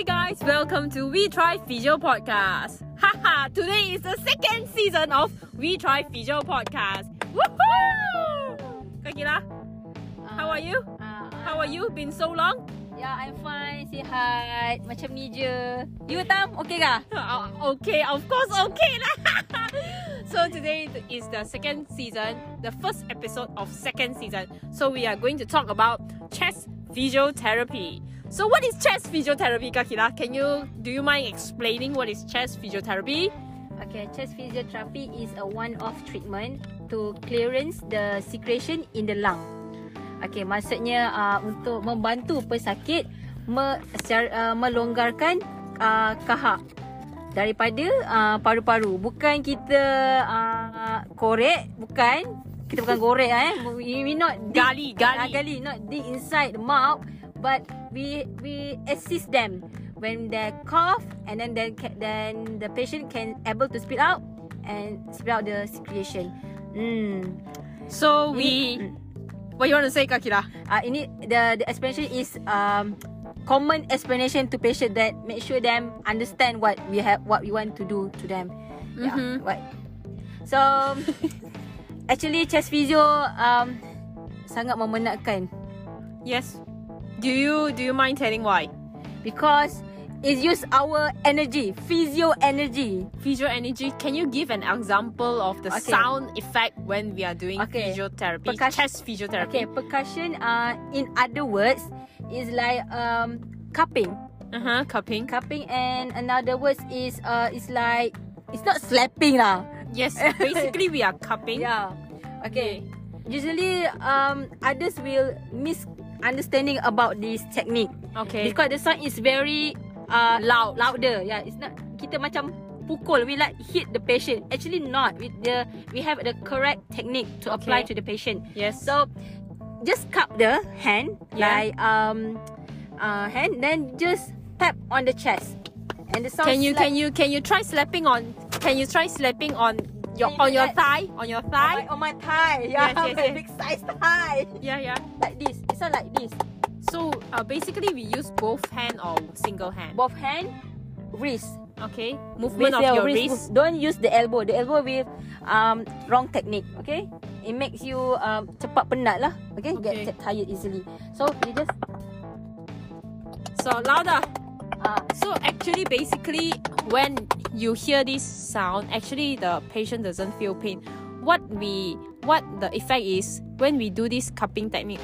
Hey guys, welcome to We Try Physio Podcast. Haha, today is the second season of We Try Physio Podcast. Woohoo! Kakila, how are you? Uh, How are you? Been so long? Yeah, I'm fine. Sihat. Macam ni je. You, Tam? Okay kah? Uh, okay, of course, okay lah. so today is the second season, the first episode of second season. So we are going to talk about chest physiotherapy. So what is chest physiotherapy, Kakila? Can you do you mind explaining what is chest physiotherapy? Okay, chest physiotherapy is a one-off treatment to clearance the secretion in the lung. Okay, maksudnya uh, untuk membantu pesakit me, secara, uh, melonggarkan uh, kahak daripada uh, paru-paru. Bukan kita uh, korek, bukan. Kita bukan korek eh. We, we not dig, Gali, gali. uh, gali, not dig inside the mouth, but we we assist them when they cough and then then then the patient can able to spit out and spit out the secretion. Hmm. So we Mm. what you want to say, Kakila? Uh, ini the the explanation is um common explanation to patient that make sure them understand what we have what we want to do to them. Yeah. Mhm. Right. So actually chest physio um sangat memenatkan Yes. Do you do you mind telling why? because it use our energy, physio energy. Physio energy. Can you give an example of the Okay. sound effect when we are doing Okay. physiotherapy? Percus- chest physiotherapy. Okay, percussion uh in other words is like um cupping. Uh huh. Cupping. Cupping and another words is uh is like it's not slapping lah. Yes. Basically, we are cupping. Yeah. Okay. Usually um others will misunderstanding about this technique Okay. because the sound is very uh Loud. louder. Yeah, it's not kita macam pukul we like hit the patient. Actually not. With the we have the correct technique to apply Okay. to the patient. yes. So just cup the hand Yeah. like um uh hand then just tap on the chest. And the sound can you can you can you try slapping on? Can you try slapping on your on your thigh on your on my, thigh? on my thigh. Yeah, Yes, yes, yes. big size thigh. Yeah, yeah. Like this. It's not like this. So uh, basically, we use both hand or single hand. Both hand, wrist. Okay. Movement of your wrist. Don't use the elbow. The elbow will um wrong technique. Okay. It makes you um cepat penat lah. Okay. Okay. Get tired easily. So you just So louder. So actually, basically, when you hear this sound, actually the patient doesn't feel pain. What we what the effect is when we do this cupping technique.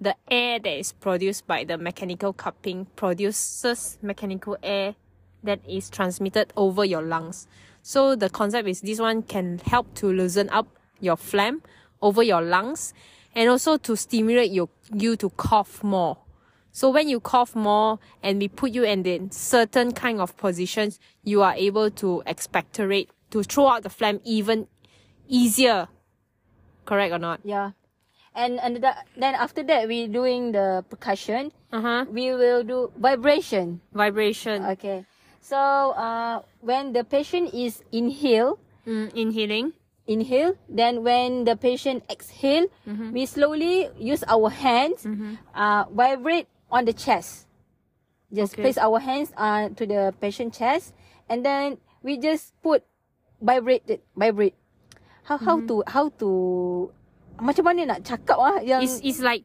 The air that is produced by the mechanical cupping produces mechanical air that is transmitted over your lungs. So the concept is this one can help to loosen up your phlegm over your lungs and also to stimulate your, you to cough more. So when you cough more and we put you in the certain kind of positions, you are able to expectorate, to throw out the phlegm even easier. Correct or not? yeah. And and the, then after that we doing the percussion. Uh-huh. We will do vibration. Vibration. Okay. So uh when the patient is inhale, Mm, inhaling. Inhale. Then when the patient exhale, Mm-hmm. we slowly use our hands, uh, vibrate on the chest. Just Okay. place our hands uh, to the patient chest, and then we just put vibrate it, vibrate. How how Mm-hmm. to how to macam mana nak cakap ah yang It's, it's like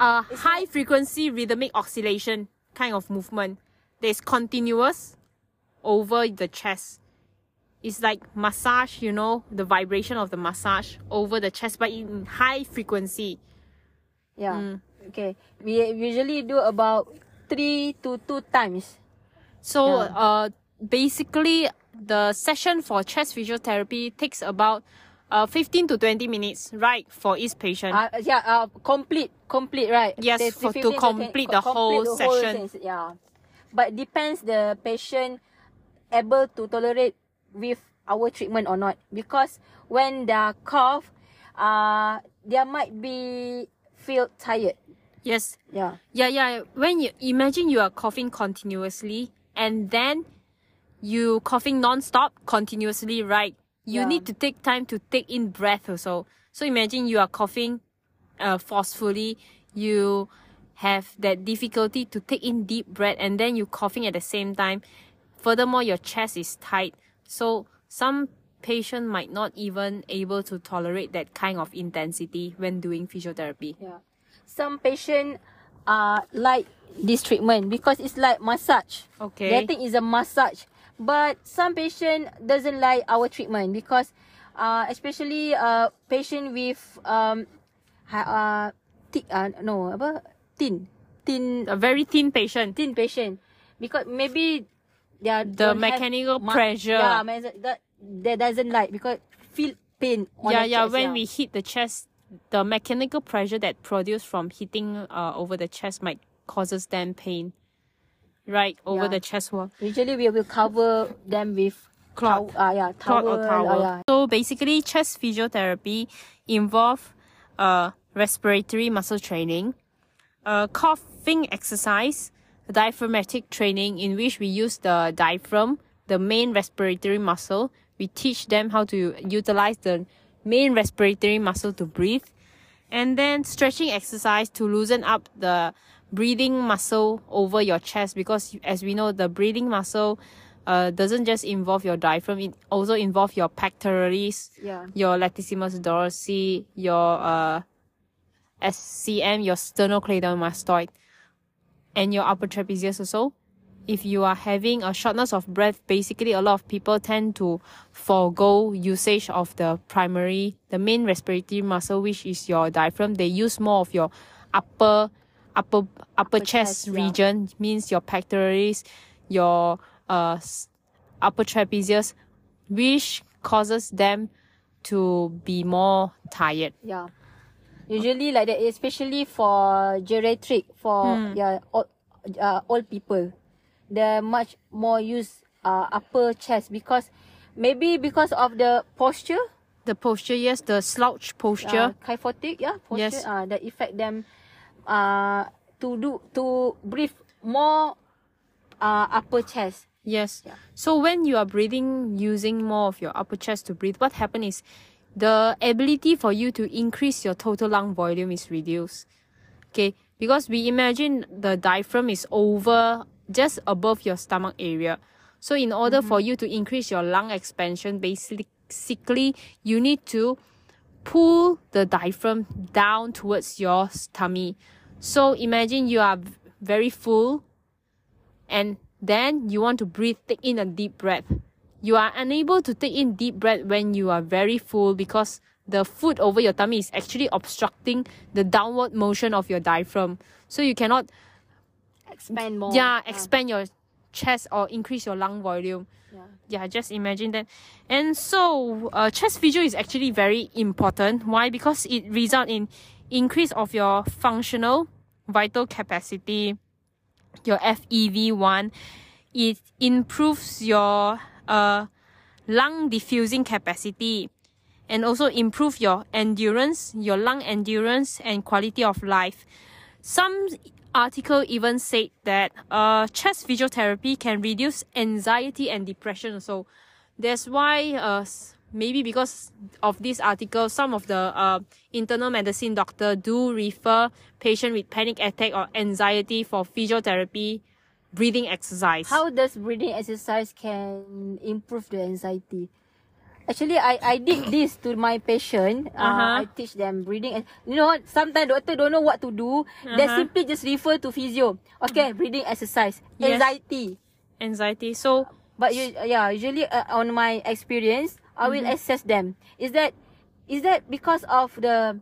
a high frequency rhythmic oscillation kind of movement. There's continuous over the chest. It's like massage, you know, the vibration of the massage over the chest, but in high frequency. yeah. Mm. Okay. We usually do about three to two times. So, Yeah. uh, basically, the session for chest physiotherapy takes about uh, 15 to 20 minutes, right, for each patient. Uh, yeah, uh, complete, complete, right? Yes, for- to 15 complete the whole complete session. things, yeah, but depends the patient able to tolerate with our treatment or not. Because when they cough, uh, they might be feel tired. yes, Yeah, Yeah, yeah. When you imagine you are coughing continuously and then you coughing non-stop continuously, right? You Yeah. need to take time to take in breath also. So imagine you are coughing uh, forcefully. You have that difficulty to take in deep breath and then you coughing at the same time. Furthermore, your chest is tight. So some patient might not even able to tolerate that kind of intensity when doing physiotherapy. Yeah. Some patient uh like this treatment because it's like massage. Okay. They think it's a massage. But some patient doesn't like our treatment because uh especially uh patient with um uh, thi- uh no apa thin thin A very thin patient. thin patient because maybe they The mechanical pressure. Yeah, that they doesn't like because feel pain on yeah, yeah. chest, When we hit the chest, the mechanical pressure that produced from hitting uh, over the chest might causes them pain. Right over Yeah. the chest wall. usually we will cover them with Cloth. tow- ah yeah cloth towel, or towel. ah, yeah. So basically, chest physiotherapy involve uh, respiratory muscle training, uh, coughing exercise, diaphragmatic training in which we use the diaphragm, the main respiratory muscle. We teach them how to utilize the main respiratory muscle to breathe. And then stretching exercise to loosen up the breathing muscle over your chest because as we know the breathing muscle uh, doesn't just involve your diaphragm, it also involve your pectoralis, Yeah. your latissimus dorsi, your uh, SCM, your sternocleidomastoid, and your upper trapezius also. If you are having a shortness of breath, basically a lot of people tend to forego usage of the primary, the main respiratory muscle, which is your diaphragm. They use more of your upper, upper, upper, chest, chest, yeah. region, means your pectoralis, your uh, upper trapezius, which causes them to be more tired. Yeah. Usually like that, especially for geriatric, for Hmm. yeah, old, uh, old people. They much more use uh, upper chest because maybe because of the posture, The posture, yes, the slouch posture. uh, kyphotic, yeah, posture, Yes. uh, that affect them uh, to do to breathe more uh, upper chest. Yes. Yeah. So when you are breathing using more of your upper chest to breathe, what happen is the ability for you to increase your total lung volume is reduced. Okay, because we imagine the diaphragm is over just above your stomach area. So in order mm-hmm. for you to increase your lung expansion, basically you need to pull the diaphragm down towards your tummy. So imagine you are very full and then you want to breathe, take in a deep breath. You are unable to take in deep breath when you are very full because the food over your tummy is actually obstructing the downward motion of your diaphragm. So you cannot, Expand more. yeah, uh, expand your chest or increase your lung volume. yeah. Yeah, just imagine that. And so, uh, chest physio is actually very important. Why? Because it results in increase of your functional vital capacity, your FEV1. It improves your uh, lung diffusing capacity and also improve your endurance, your lung endurance and quality of life. Some article even said that uh, chest physiotherapy can reduce anxiety and depression. So that's why uh, maybe because of this article, some of the uh, internal medicine doctor do refer patient with panic attack or anxiety for physiotherapy breathing exercise. How does breathing exercise can improve the anxiety? Actually, I I did this to my patient. Uh, Uh-huh. I teach them breathing. You know? Sometimes doctor don't know what to do. They Uh-huh. simply just refer to physio. Okay, breathing exercise. Yes. Anxiety. anxiety. So But you, yeah, usually uh, on my experience, I will Mm-hmm. assess them. Is that is that because of the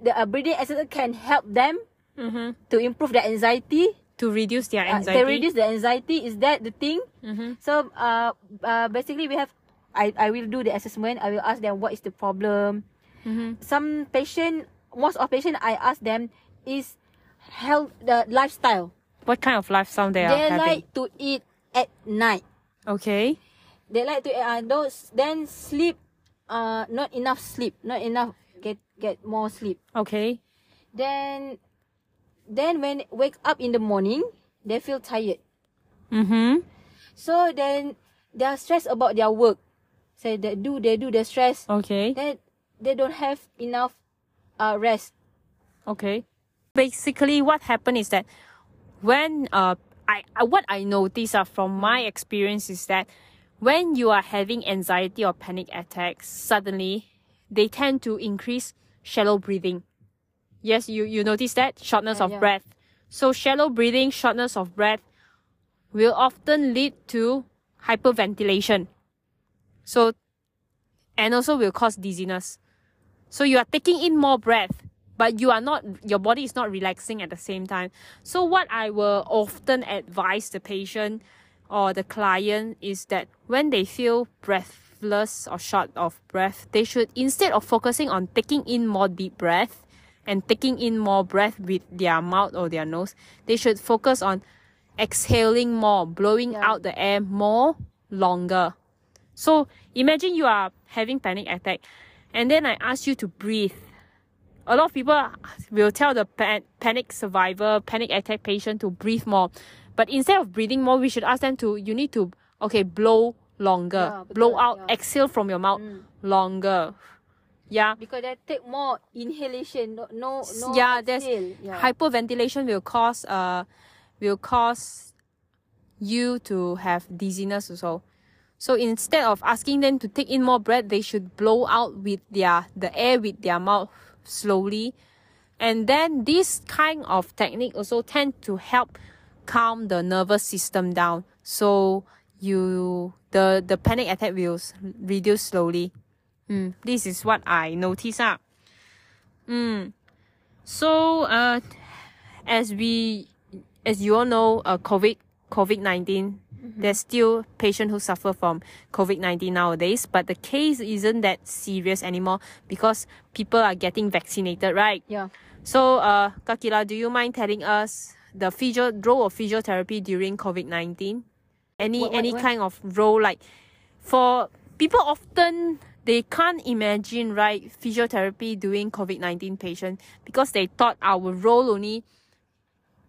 the uh, breathing exercise can help them mhm, to improve their anxiety? To reduce their Uh, anxiety. to reduce the anxiety. Is that the thing? Mhm. So uh, uh basically we have I I will do the assessment. I will ask them what is the problem. Mhm. Some patient, most of patient, I ask them is health the lifestyle. What kind of lifestyle they, are They like to eat at night. okay. They like to uh, those then sleep. Uh, not enough sleep. Not enough get get more sleep. Okay. Then, then when wake up in the morning, they feel tired. Mm-hmm. So then they are stressed about their work. So they do they do the stress. Okay. Then they don't have enough uh rest. Okay. basically what happened is that when uh I, I what I notice uh, from my experience is that when you are having anxiety or panic attacks, suddenly they tend to increase shallow breathing. Yes, you, you notice that? Shortness Yeah, of yeah. breath. So shallow breathing, shortness of breath will often lead to hyperventilation. So, and also will cause dizziness. So you are taking in more breath, but you are not, your body is not relaxing at the same time. So what I will often advise the patient or the client is that when they feel breathless or short of breath, they should instead of focusing on taking in more deep breath and taking in more breath with their mouth or their nose, they should focus on exhaling more, blowing Yeah. out the air more longer. So imagine you are having panic attack and then I ask you to breathe. A lot of people will tell the pan- panic survivor, panic attack patient to breathe more. But instead of breathing more, we should ask them to, you need to, okay, blow longer. Yeah, blow betul, out, yeah. exhale from your mouth Mm. longer. Yeah. Because they take more inhalation, no, no, no yeah, there's. Yeah. hyperventilation will cause uh will cause you to have dizziness also. So instead of asking them to take in more breath, they should blow out with their the air with their mouth slowly. And then this kind of technique also tend to help calm the nervous system down. So you the the panic attack will reduce slowly. Mm, this is what I notice. Ah. Mm. So, uh, as we, as you all know, uh, COVID, COVID 19, there's still patients who suffer from COVID 19 nowadays, but the case isn't that serious anymore because people are getting vaccinated, right? yeah. So, uh, Kakila, do you mind telling us the physio role of physiotherapy during COVID 19? Any, What- what- any what? kind of role, like, for people often, they can't imagine, right, physiotherapy doing COVID 19 patient because they thought our role only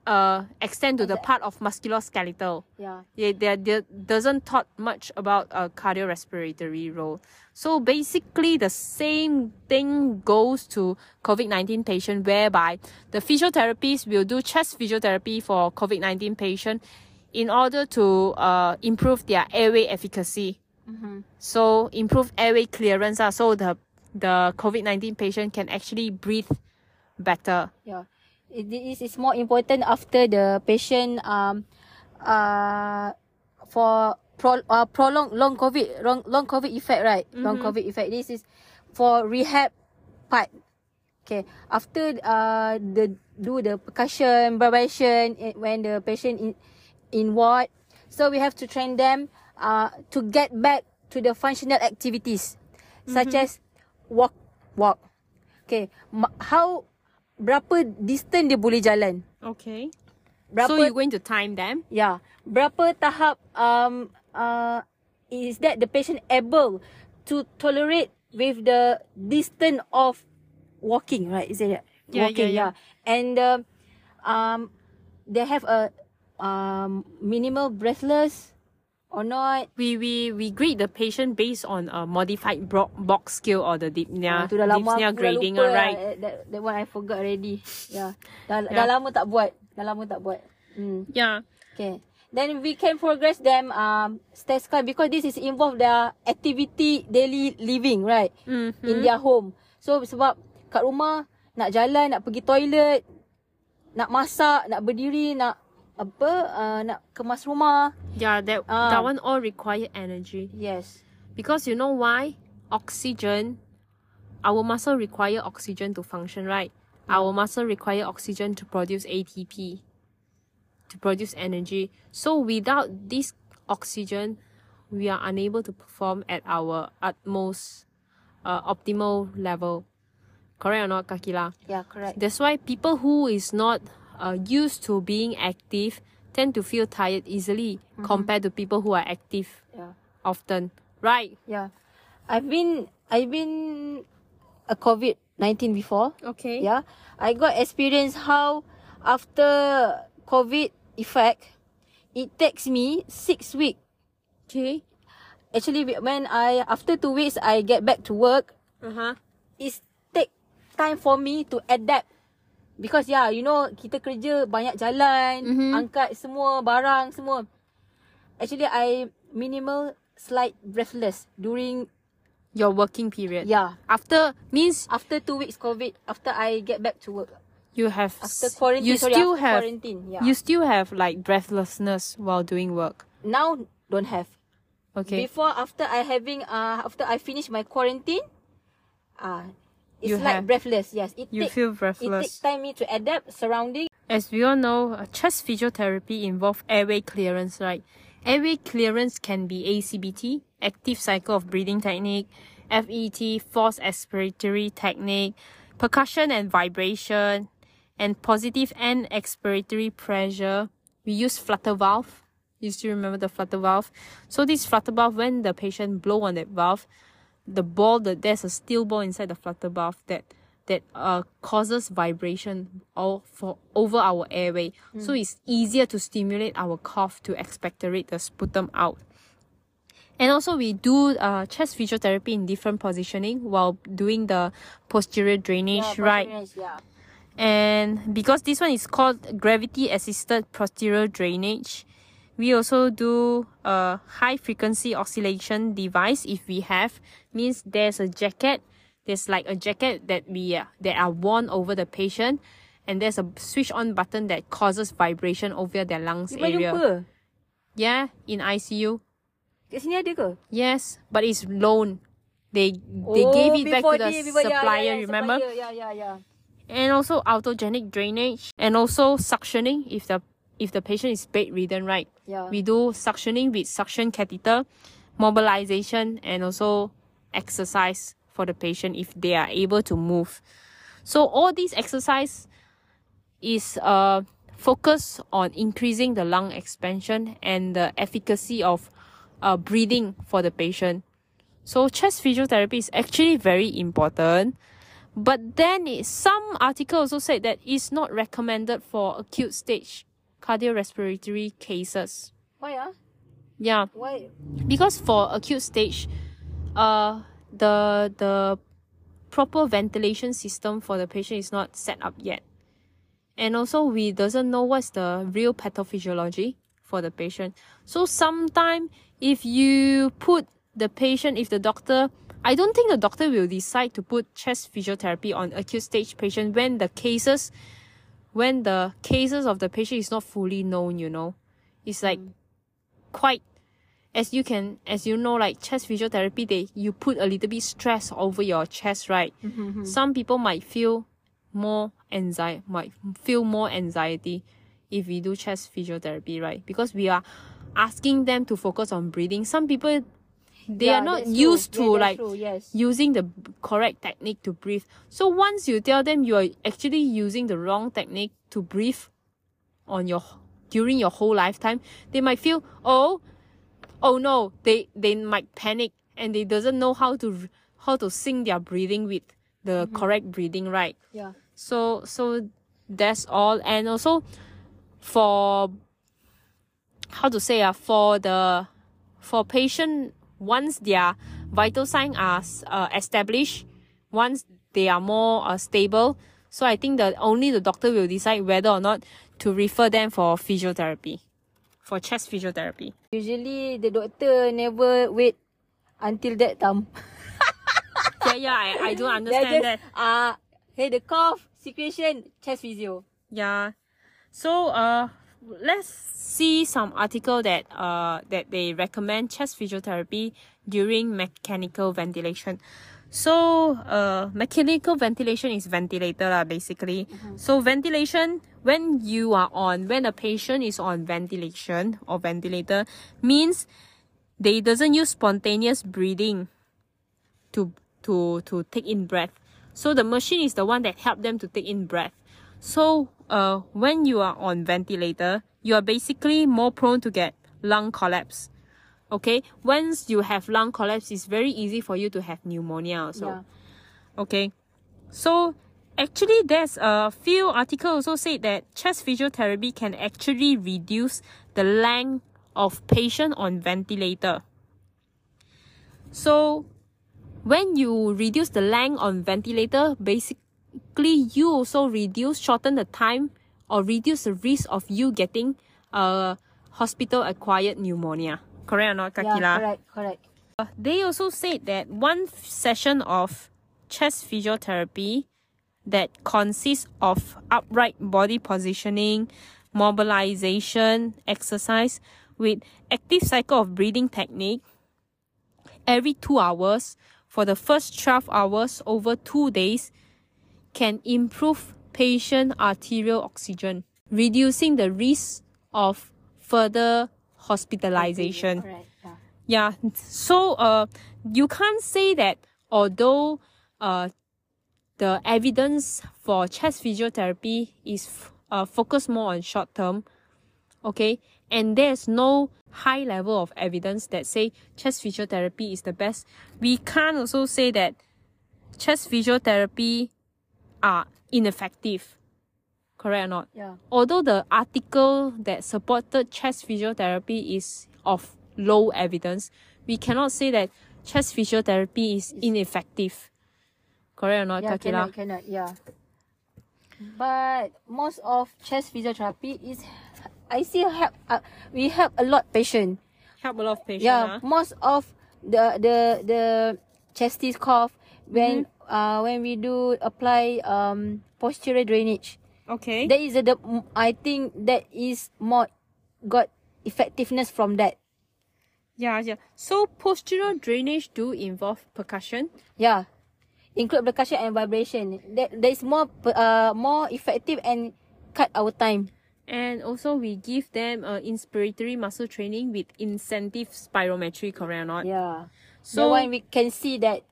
uh, extend to the part of musculoskeletal. Yeah. Yeah, there, there doesn't talk much about a cardiorespiratory role. So basically, the same thing goes to COVID 19 patient, whereby the physiotherapists will do chest physiotherapy for COVID 19 patient in order to uh, improve their airway efficacy. Mm-hmm. So improve airway clearance. Uh, so the the COVID 19 patient can actually breathe better. Yeah. It, this is more important after the patient um uh for pro, uh, prolonged long COVID long long COVID effect right long COVID effect. This is for rehab part. Okay. After uh the do the percussion vibration eh, when the patient in in ward, so we have to train them uh to get back to the functional activities such as walk walk. Okay. Ma- how berapa distance dia boleh jalan? Okay. Berapa So you're going to time them? Ya, berapa tahap um uh is that the patient able to tolerate with the distance of walking, right? Is it Yeah, walking? yeah, yeah. And uh, um they have a um minimal breathless or not. We we we grade the patient based on a modified bro- box scale or the dyspnea, Ah, tu dah lama dah grading, lupa right? lah. That, that one I forgot already. Yeah. Dah, dah Yeah. lama tak buat. Dah lama tak buat. Hmm. Yeah. Okay. Then we can progress them um stairs climb because this is involve their activity daily living, right? Mm-hmm. In their home. So sebab kat rumah nak jalan, nak pergi toilet, nak masak, nak berdiri, nak apa, uh, nak kemas rumah. Yeah, that Ah. that one all require energy Yes. because you know why? Oxygen. Our muscle require oxygen to function, right? Our muscle require oxygen to produce ATP, to produce energy. So without this oxygen, we are unable to perform at our utmost, uh, optimal level. Correct or not, Kakila? Yeah, correct. That's why people who is not uh, used to being active tend to feel tired easily compared to people who are active Yeah. often. Right? Yeah. I've been I've been a COVID-19 before. Okay. Yeah. I got experience how after COVID effect, it takes me six weeks. Okay. Actually, when I after two weeks I get back to work, Uh huh. it's take time for me to adapt because yeah, you know kita kerja banyak jalan, Mhm. angkat semua barang semua. Actually I minimal slight breathless during Your working period. yeah After means after two weeks COVID after I get back to work you have after quarantine. You sorry, still after have quarantine. Yeah. you still have like breathlessness while doing work. now don't have. Okay. Before after I having uh after I finish my quarantine, uh it's You like have- breathless. Yes, it you take feel breathless. it takes time me to adapt surrounding. As we all know, uh, chest physiotherapy involves airway clearance, right? Airway clearance can be ACBT, active cycle of breathing technique, FET, forced expiratory technique, percussion and vibration, and positive and expiratory pressure. We use flutter valve. You still remember the flutter valve? So this flutter valve, when the patient blow on that valve, the ball, that there's a steel ball inside the flutter valve that that uh causes vibration all for over our airway. So it's easier to stimulate our cough to expectorate the sputum out. And also we do uh chest physiotherapy in different positioning while doing the postural drainage, Yeah, right? Yeah. And because this one is called gravity assisted postural drainage, we also do a high frequency oscillation device if we have. Means there's a jacket, there's like a jacket that we uh, that are worn over the patient, and there's a switch on button that causes vibration over their lungs You area. jumpa? Yeah, in ICU. Kat sini ada ke? Yes, but it's loan. They they oh, gave it back to the they- before- yeah, supplier, yeah, yeah, remember? Supplier. Yeah, yeah, yeah. and also autogenic drainage and also suctioning if the if the patient is bedridden right? Yeah. we do suctioning with suction catheter mobilization and also exercise for the patient if they are able to move. So all these exercise is uh focus on increasing the lung expansion and the efficacy of uh, breathing for the patient. So chest physiotherapy is actually very important but then it, some article also said that it's not recommended for acute stage cardiorespiratory cases. Why ah? Yeah, Why? because for acute stage, uh, the the proper ventilation system for the patient is not set up yet, and also we doesn't know what's the real pathophysiology for the patient. So sometime if you put the patient, if the doctor, I don't think the doctor will decide to put chest physiotherapy on acute stage patient when the cases, when the cases of the patient is not fully known. You know, it's like mm. quite as you can as you know like chest physiotherapy they you put a little bit stress over your chest right? Mm-hmm, mm-hmm. Some people might feel more anxiety might feel more anxiety if we do chest physiotherapy right? Because we are asking them to focus on breathing. Some people they Yeah, are not that's true. used Yeah, to like true, yes. using the correct technique to breathe so once you tell them you are actually using the wrong technique to breathe on your during your whole lifetime they might feel oh oh no they they might panic and they doesn't know how to how to sync their breathing with the correct breathing right Yeah. so so that's all and also for how to say uh, for the for patient once their vital signs are uh, established once they are more uh, stable so i think that only the doctor will decide whether or not to refer them for physiotherapy for chest physiotherapy Usually the doctor never wait until that time. yeah yeah i, I don't understand just, that Ah, hey, the cough, secretion, chest physio. Yeah. So uh let's see some article that uh that they recommend chest physiotherapy during mechanical ventilation. So uh mechanical ventilation is ventilator lah basically. So ventilation when you are on when a patient is on ventilation or ventilator means they doesn't use spontaneous breathing to to to take in breath. So the machine is the one that help them to take in breath. So uh when you are on ventilator, you are basically more prone to get lung collapse. Okay? Once you have lung collapse, it's very easy for you to have pneumonia also. Yeah. Okay. So actually there's a few articles also said that chest physiotherapy can actually reduce the length of patient on ventilator. So when you reduce the length on ventilator, basic technically you also reduce, shorten the time or reduce the risk of you getting uh, hospital acquired pneumonia. Correct or not, Kakila? Yeah, correct, correct. Uh, They also said that one session of chest physiotherapy that consists of upright body positioning, mobilization, exercise with active cycle of breathing technique every two hours for the first 12 hours over two days can improve patient arterial oxygen, reducing the risk of further hospitalization. Correct. Yeah. Yeah. So uh you can't say that although uh the evidence for chest physiotherapy is uh focused more on short term, okay, and there's no high level of evidence that say chest physiotherapy is the best. We can't also say that chest physiotherapy are ineffective. Correct or not? Yeah. although the article that supported chest physiotherapy is of low evidence, we cannot say that chest physiotherapy is ineffective. Correct or not, Yeah, Kakila? cannot, cannot, yeah. But most of chest physiotherapy is, I see help, uh, we help a lot patient. Help a lot of patients. Yeah, ah. most of the the the chesties cough when Mm-hmm. Uh when we do apply um postural drainage. Okay. That is the, the I think that is more got effectiveness from that. yeah, yeah. So postural drainage do involve percussion. Yeah. Include percussion and vibration. That that is more uh more effective and cut our time. And also we give them uh, inspiratory muscle training with incentive spirometry, correct or not? Yeah. So- one we can see that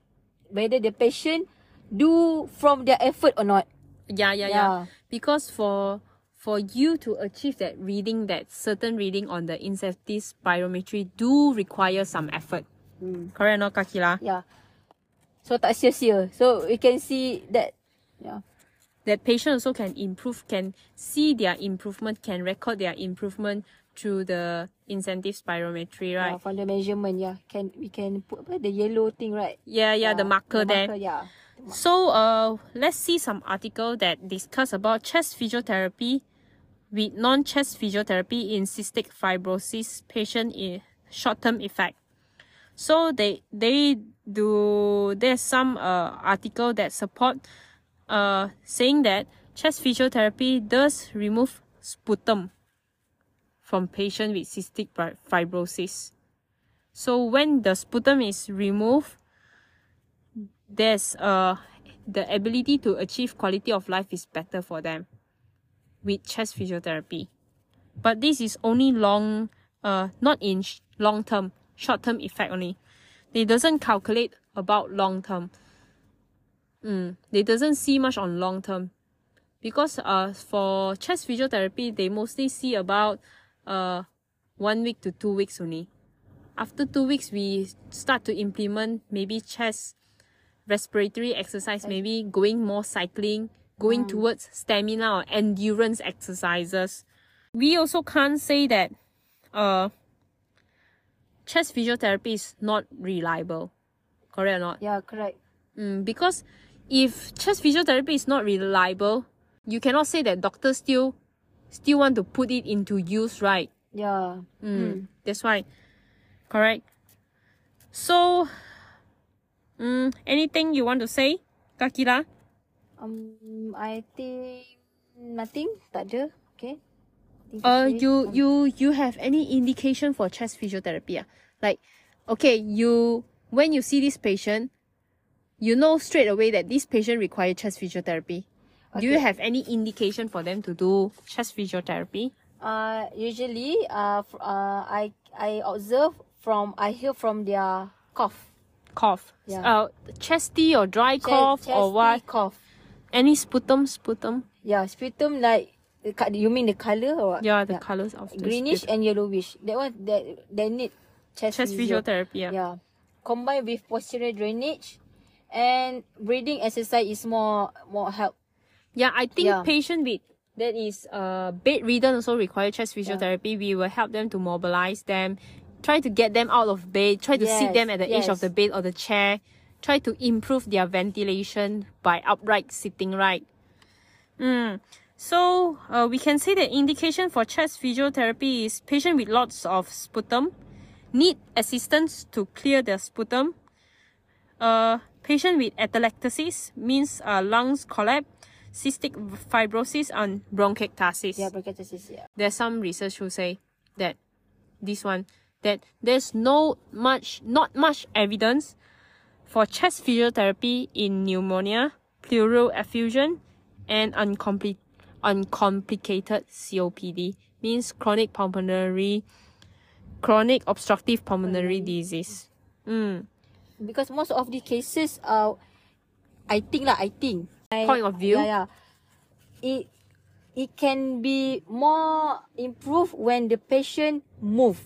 whether the patient do from their effort or not. Yeah, yeah, yeah. Yeah. Because for for you to achieve that reading, that certain reading on the incentive spirometry do require some effort. Hmm. Correct or not, Kakila? Yeah. So tak sia-sia. So we can see that. Yeah. That patient also can improve, can see their improvement, can record their improvement through the incentive spirometry, right? Yeah, from the measurement, yeah. Can we can put the yellow thing, right? Yeah, yeah, the marker the there. Marker, yeah. So, uh, let's see some article that discuss about chest physiotherapy with non-chest physiotherapy in cystic fibrosis patient in short-term effect. So they they do there's some uh article that support uh saying that chest physiotherapy does remove sputum from patient with cystic fibrosis. So when the sputum is removed, there's uh the ability to achieve quality of life is better for them with chest physiotherapy. But this is only long uh not in long term, short term effect only. They doesn't calculate about long term. Mm, they doesn't see much on long term. Because uh for chest physiotherapy they mostly see about uh one week to two weeks only. After two weeks we start to implement maybe chest respiratory exercise, maybe going more cycling, going towards stamina or endurance exercises. We also can't say that uh chest physiotherapy is not reliable. Correct or not? Yeah, correct. Mm, because if chest physiotherapy is not reliable, you cannot say that doctors still still want to put it into use, right? Yeah. Mm, That's why. Correct. So, mm, anything you want to say, Kakila? Um, I think nothing. Tak ada. Okay. Uh, you you you have any indication for chest physiotherapy? Ah? Like, okay, you when you see this patient, you know straight away that this patient require chest physiotherapy. Do you Okay. have any indication for them to do chest physiotherapy? Uh, usually, uh, uh, I I observe from I hear from their cough. Cough. Yeah. Uh, chesty or dry Che- cough chesty or what? cough. Any sputum? Sputum? Yeah, sputum like you mean the color or what? Yeah, the colors of the greenish sputum. and yellowish. That one that they need chest, chest physio. physiotherapy. Yeah. Yeah. Combined with postural drainage and breathing exercise is more more help. Yeah, I think Yeah. patient with that is uh bedridden also require chest physiotherapy. We will help them to mobilize them, try to get them out of bed, try to sit them at the edge of the bed or the chair, try to improve their ventilation by upright sitting, right? Mm. So uh, we can say the indication for chest physiotherapy is patient with lots of sputum, need assistance to clear the sputum. Uh, patient with atelectasis means uh, lungs collapse, cystic fibrosis, and bronchiectasis. Yeah, bronchiectasis. Yeah. There's some research who say that this one that there's no much not much evidence for chest physiotherapy in pneumonia, pleural effusion, and uncompli- uncomplicated COPD means chronic pulmonary chronic obstructive pulmonary disease. Mm. Because most of the cases are, I think lah, I think. Point of view? Yeah, yeah. It it can be more improved when the patient move.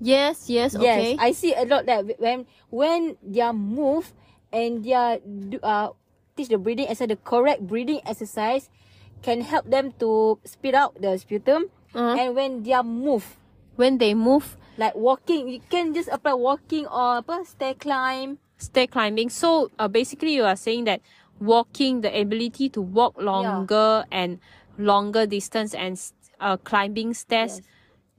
Yes, yes, okay. Yes, I see a lot that when when they are move and they are do, uh teach the breathing exercise, the correct breathing exercise can help them to speed out the sputum. Uh-huh. And when they are move, when they move, like walking, you can just apply walking or apa stair climb. stair climbing. So uh, basically, you are saying that walking, the ability to walk longer and longer distance and uh, climbing stairs, Yes.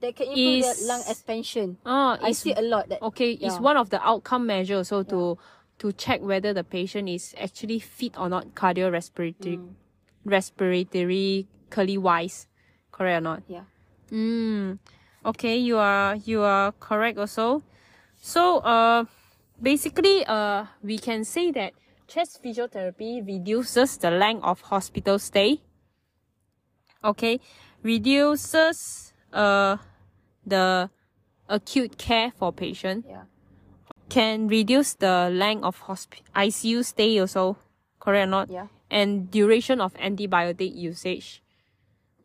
That can improve Is- lung expansion. uh, I see a lot that okay. It's one of the outcome measures. So to to check whether the patient is actually fit or not cardiorespiratory Mm. respiratory curly wise, correct or not? yeah. Mm. Okay, you are you are correct also. So uh basically uh we can say that chest physiotherapy reduces the length of hospital stay. Okay, reduces uh the acute care for patient. Yeah. Can reduce the length of hosp- ICU stay also. Correct or not? Yeah. and duration of antibiotic usage.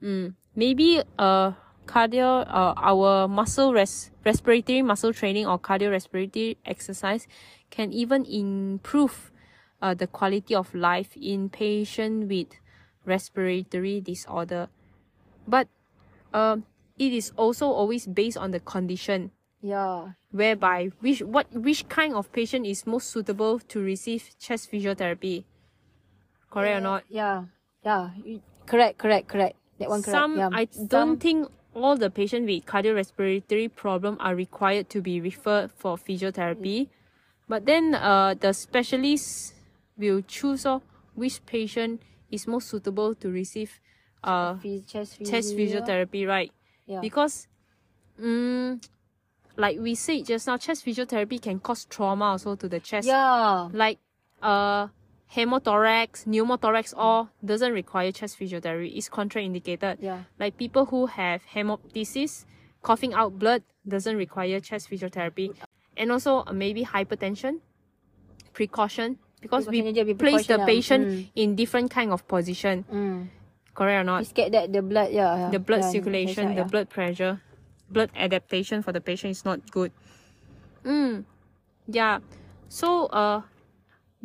Mm. Maybe uh cardio uh, our muscle res- respiratory muscle training or cardiorespiratory exercise can even improve uh, the quality of life in patient with respiratory disorder. But um it is also always based on the condition Yeah. whereby which what which kind of patient is most suitable to receive chest physiotherapy. Correct or not? Yeah. Yeah. Correct, correct, correct. That one correct. Some yeah. I Some- don't think all the patients with cardiorespiratory problem are required to be referred for physiotherapy. But then uh the specialists will choose oh, which patient is most suitable to receive uh chest, chest physiotherapy, right? Yeah. Because mm, like we said just now, chest physiotherapy can cause trauma also to the chest. Yeah. Like uh hemothorax, pneumothorax all doesn't require chest physiotherapy. It's contraindicated. Yeah. Like people who have hemoptysis, coughing out blood doesn't require chest physiotherapy. And also uh, maybe hypertension, precaution because we Precaution dia, be place the patient Mm. in different kind of position. Mm. Correct or not? We scared that the blood, yeah. yeah. the blood yeah, circulation, yeah, the blood pressure, blood adaptation for the patient is not good. Mm. Yeah. So uh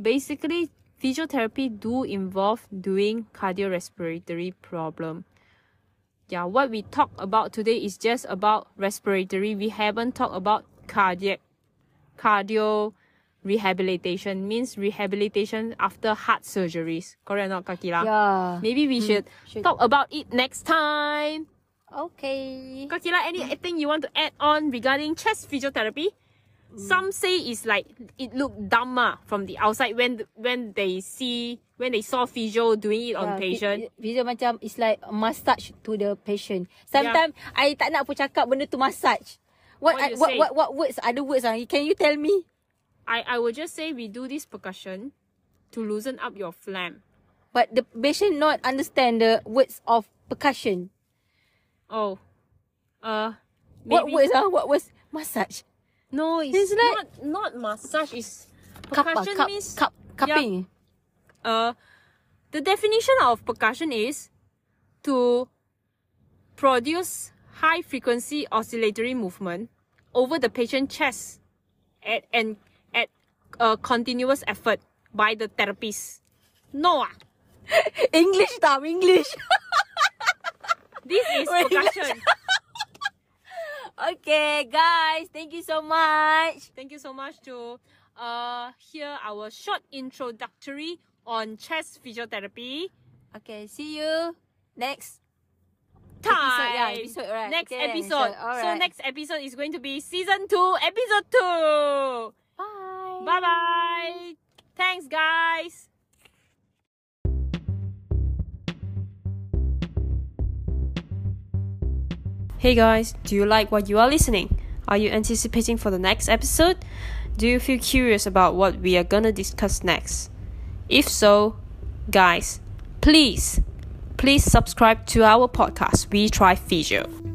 basically physiotherapy do involve doing cardiorespiratory problem. Yeah, what we talk about today is just about respiratory. We haven't talked about cardiac cardio rehabilitation means rehabilitation after heart surgeries. Correct or not, Kakila? Yeah. Maybe we should, should. talk about it next time. Okay. Kakila, anything you want to add on regarding chest physiotherapy? Some say it's like it look dumb from the outside when when they see when they saw physio doing it on patient. Video macam it's like massage to the patient. Sometimes I tak nak pun cakap benda tu massage. What What I, what, what what words other words ah? Can you tell me? I I would just say we do this percussion to loosen up your phlegm. But the patient not understand the words of percussion. Oh, uh, What maybe words ah? What was Massage. no, it's, It's like- not not massage. It's Cup percussion cup, means cup, cupping. uh, the definition of percussion is to produce high frequency oscillatory movement over the patient chest at a continuous effort by the therapist. No, ah, English tau, English. this is Wait, okay, guys. Thank you so much. Thank you so much to uh here our short introductory on chest physiotherapy. Okay, see you next Time. episode. Yeah, episode. Alright. Next okay, episode. So next episode is going to be season two, episode two. Bye. Bye bye. Thanks, guys. Hey guys, do you like what you are listening? Are you anticipating for the next episode? Do you feel curious about what we are gonna discuss next? If so, guys, please, please subscribe to our podcast, We Try Physio.